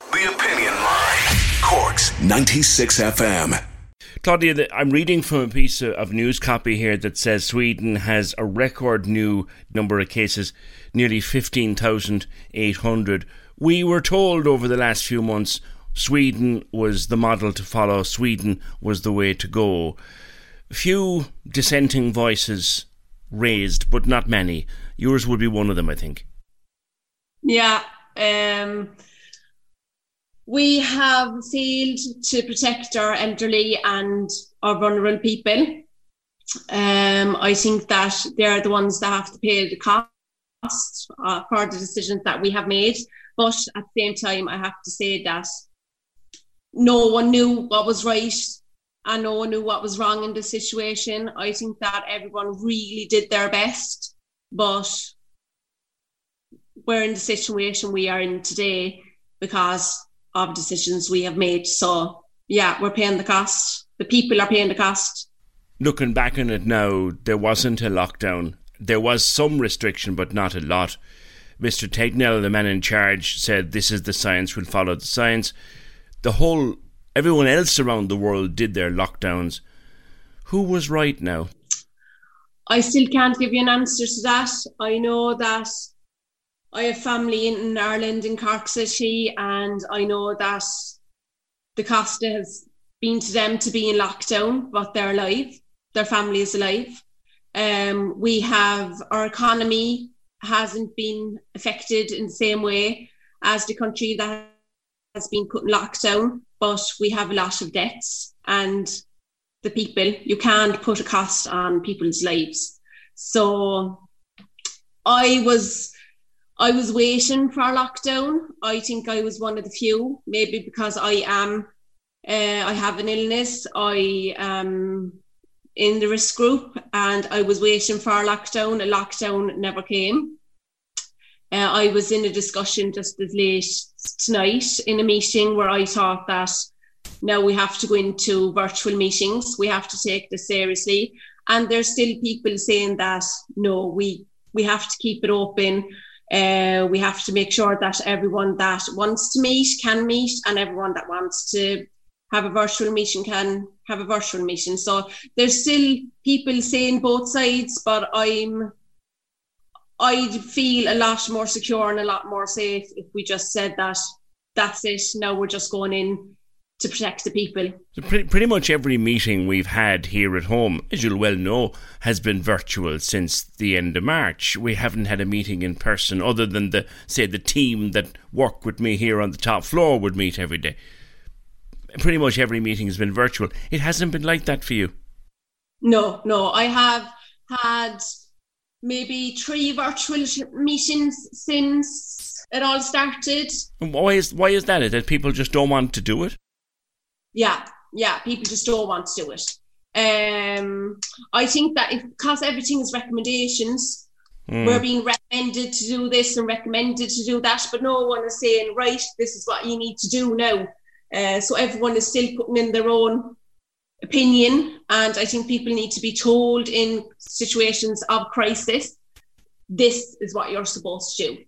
The Opinion Line. Cork's 96 FM. Claudia, I'm reading from a piece of news copy here that says Sweden has a record new number of cases, nearly 15,800. We were told over the last few months Sweden was the model to follow, Sweden was the way to go. Few dissenting voices raised, but not many. Yours would be one of them, I think. Yeah. Um we have failed to protect our elderly and our vulnerable people. Um, I think that they're the ones that have to pay the cost uh, for the decisions that we have made. But at the same time, I have to say that no one knew what was right and no one knew what was wrong in the situation. I think that everyone really did their best, but we're in the situation we are in today because of decisions we have made. So yeah, we're paying the cost. The people are paying the cost. Looking back on it now, there wasn't a lockdown. There was some restriction, but not a lot. Mr. Tegnell, the man in charge, said this is the science, we'll follow the science. The whole everyone else around the world did their lockdowns. Who was right now? I still can't give you an answer to that. I know that I have family in Ireland in Cork City, and I know that the cost has been to them to be in lockdown, but they're alive. Their family is alive. Um, we have our economy hasn't been affected in the same way as the country that has been put in lockdown, but we have a lot of debts and the people, you can't put a cost on people's lives. So I was I was waiting for a lockdown. I think I was one of the few, maybe because I am, uh, I have an illness. I am in the risk group, and I was waiting for a lockdown. A lockdown never came. Uh, I was in a discussion just as late tonight in a meeting where I thought that now we have to go into virtual meetings. We have to take this seriously, and there's still people saying that no, we we have to keep it open uh, we have to make sure that everyone that wants to meet can meet, and everyone that wants to have a virtual meeting can have a virtual meeting. So there's still people saying both sides, but I'm I'd feel a lot more secure and a lot more safe if we just said that that's it. Now we're just going in to protect the people. So pretty, pretty much every meeting we've had here at home, as you'll well know, has been virtual since the end of March. We haven't had a meeting in person other than the say the team that work with me here on the top floor would meet every day. Pretty much every meeting has been virtual. It hasn't been like that for you. No, no. I have had maybe three virtual meetings since it all started. Why is why is that? Is that people just don't want to do it? Yeah, yeah, people just don't want to do it. Um, I think that if, because everything is recommendations, mm. we're being recommended to do this and recommended to do that, but no one is saying, right, this is what you need to do now. Uh, so everyone is still putting in their own opinion, and I think people need to be told in situations of crisis, this is what you're supposed to do.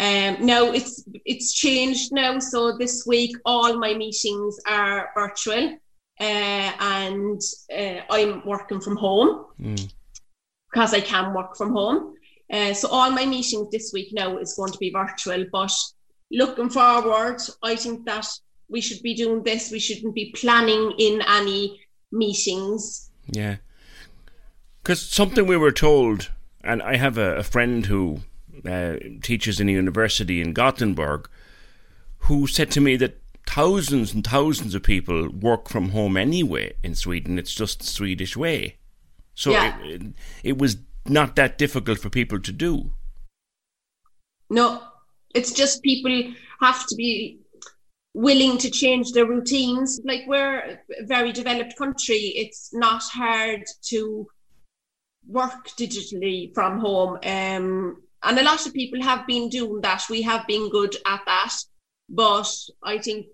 Um, now it's it's changed now. So this week all my meetings are virtual, uh, and uh, I'm working from home mm. because I can work from home. Uh, so all my meetings this week now is going to be virtual. But looking forward, I think that we should be doing this. We shouldn't be planning in any meetings. Yeah, because something we were told, and I have a, a friend who uh, teaches in a university in Gothenburg, who said to me that thousands and thousands of people work from home anyway in Sweden. It's just the Swedish way. So yeah. it, it, it was not that difficult for people to do. No, It's just people have to be willing to change their routines. Like we're a very developed country, it's not hard to work digitally from home. Um, and a lot of people have been doing that. We have been good at that. But I think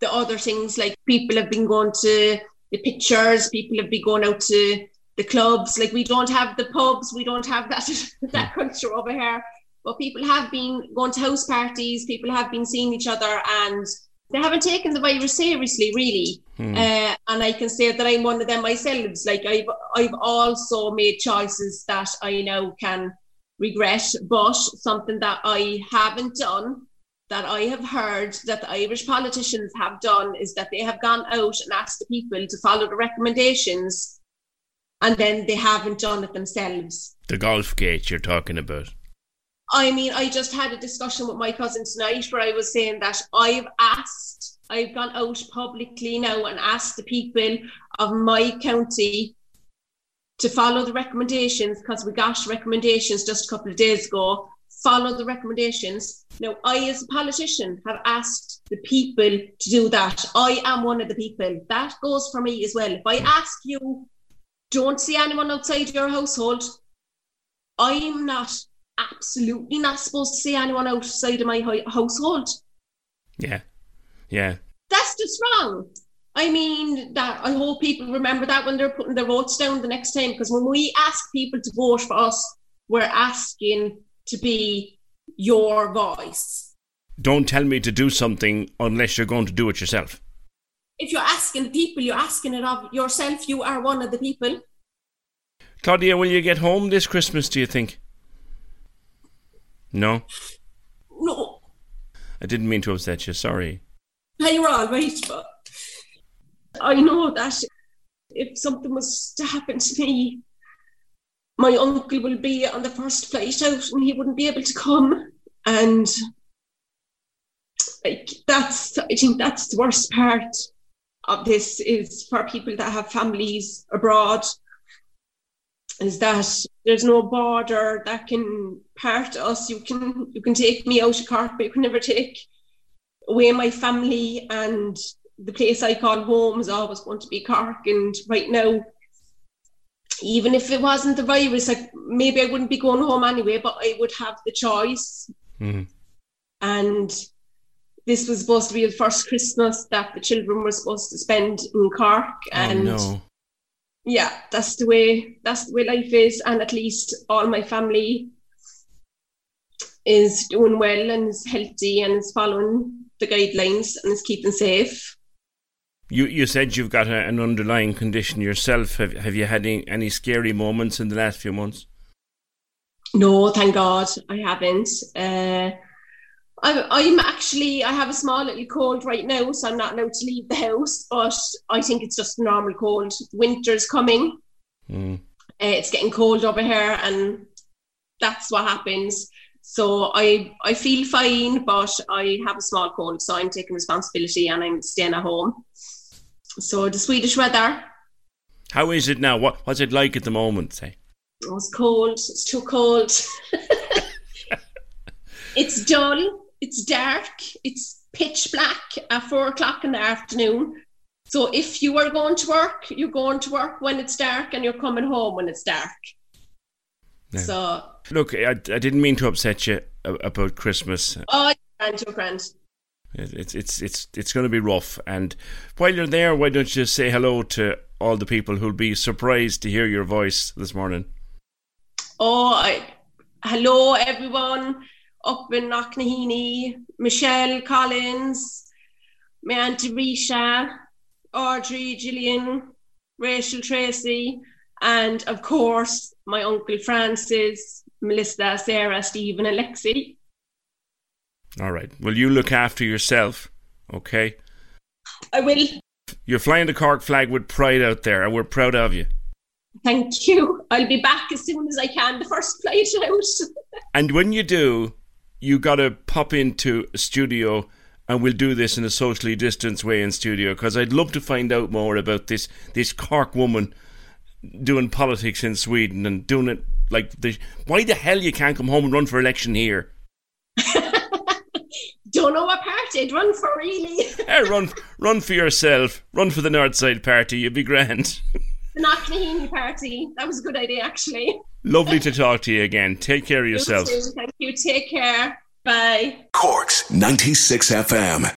the other things like people have been going to the pictures, people have been going out to the clubs. Like we don't have the pubs, we don't have that that hmm. culture over here. But people have been going to house parties, people have been seeing each other and they haven't taken the virus seriously, really. Hmm. Uh, and I can say that I'm one of them myself. Like I've I've also made choices that I now can regret, but something that I haven't done that I have heard that the Irish politicians have done is that they have gone out and asked the people to follow the recommendations and then they haven't done it themselves. The golf gate you're talking about. I mean, I just had a discussion with my cousin tonight where I was saying that I've asked, I've gone out publicly now and asked the people of my county to follow the recommendations because we got recommendations just a couple of days ago. Follow the recommendations. Now, I, as a politician, have asked the people to do that. I am one of the people. That goes for me as well. If I ask you, don't see anyone outside your household, I'm not absolutely not supposed to see anyone outside of my household. Yeah. Yeah. That's just wrong. I mean, that I hope people remember that when they're putting their votes down the next time. Because when we ask people to vote for us, we're asking to be your voice. Don't tell me to do something unless you're going to do it yourself. If you're asking the people, you're asking it of yourself. You are one of the people. Claudia, will you get home this Christmas, do you think? No? No. I didn't mean to upset you, sorry. You're all right, but I know that if something was to happen to me, my uncle will be on the first flight out and he wouldn't be able to come. And like that's I think that's the worst part of this is for people that have families abroad is that there's no border that can part us. You can you can take me out of Cork, but you can never take away my family and the place I call home is always going to be Cork. And right now, even if it wasn't the virus, like maybe I wouldn't be going home anyway, but I would have the choice. Mm-hmm. And this was supposed to be the first Christmas that the children were supposed to spend in Cork. Oh, and no. yeah, that's the way that's the way life is. And at least all my family is doing well and is healthy and is following the guidelines and is keeping safe. You you said you've got a, an underlying condition yourself. Have have you had any, any scary moments in the last few months? No, thank God, I haven't. Uh, I, I'm actually I have a small little cold right now, so I'm not allowed to leave the house. But I think it's just a normal cold. Winter's coming. Mm. Uh, it's getting cold over here, and that's what happens. So I I feel fine, but I have a small cold, so I'm taking responsibility and I'm staying at home. So the Swedish weather. How is it now? What what's it like at the moment? Say. Oh, it's cold. It's too cold. it's dull. It's dark. It's pitch black at four o'clock in the afternoon. So if you are going to work, you're going to work when it's dark, and you're coming home when it's dark. Yeah. So look, I, I didn't mean to upset you about Christmas. Oh, grand, you're grand. It's it's it's it's going to be rough. And while you're there, why don't you say hello to all the people who'll be surprised to hear your voice this morning? Oh, I, hello everyone up in Knocknaheeny, Michelle Collins, my auntie Risha, Audrey, Gillian, Rachel Tracy, and of course my uncle Francis, Melissa, Sarah, Stephen, and Lexi. All right. Well, you look after yourself, okay? I will. You're flying the Cork flag with pride out there, and we're proud of you. Thank you. I'll be back as soon as I can, the first flight out. and when you do, you got to pop into a studio and we'll do this in a socially distanced way in studio because I'd love to find out more about this this Cork woman doing politics in Sweden and doing it like the why the hell you can't come home and run for election here Don't know what party I'd run for, really. hey, eh, run, run for yourself. Run for the Northside party. You'd be grand. the Knocknaheeny party. That was a good idea, actually. Lovely to talk to you again. Take care of yourself. You Thank you. Take care. Bye. Cork's 96 FM.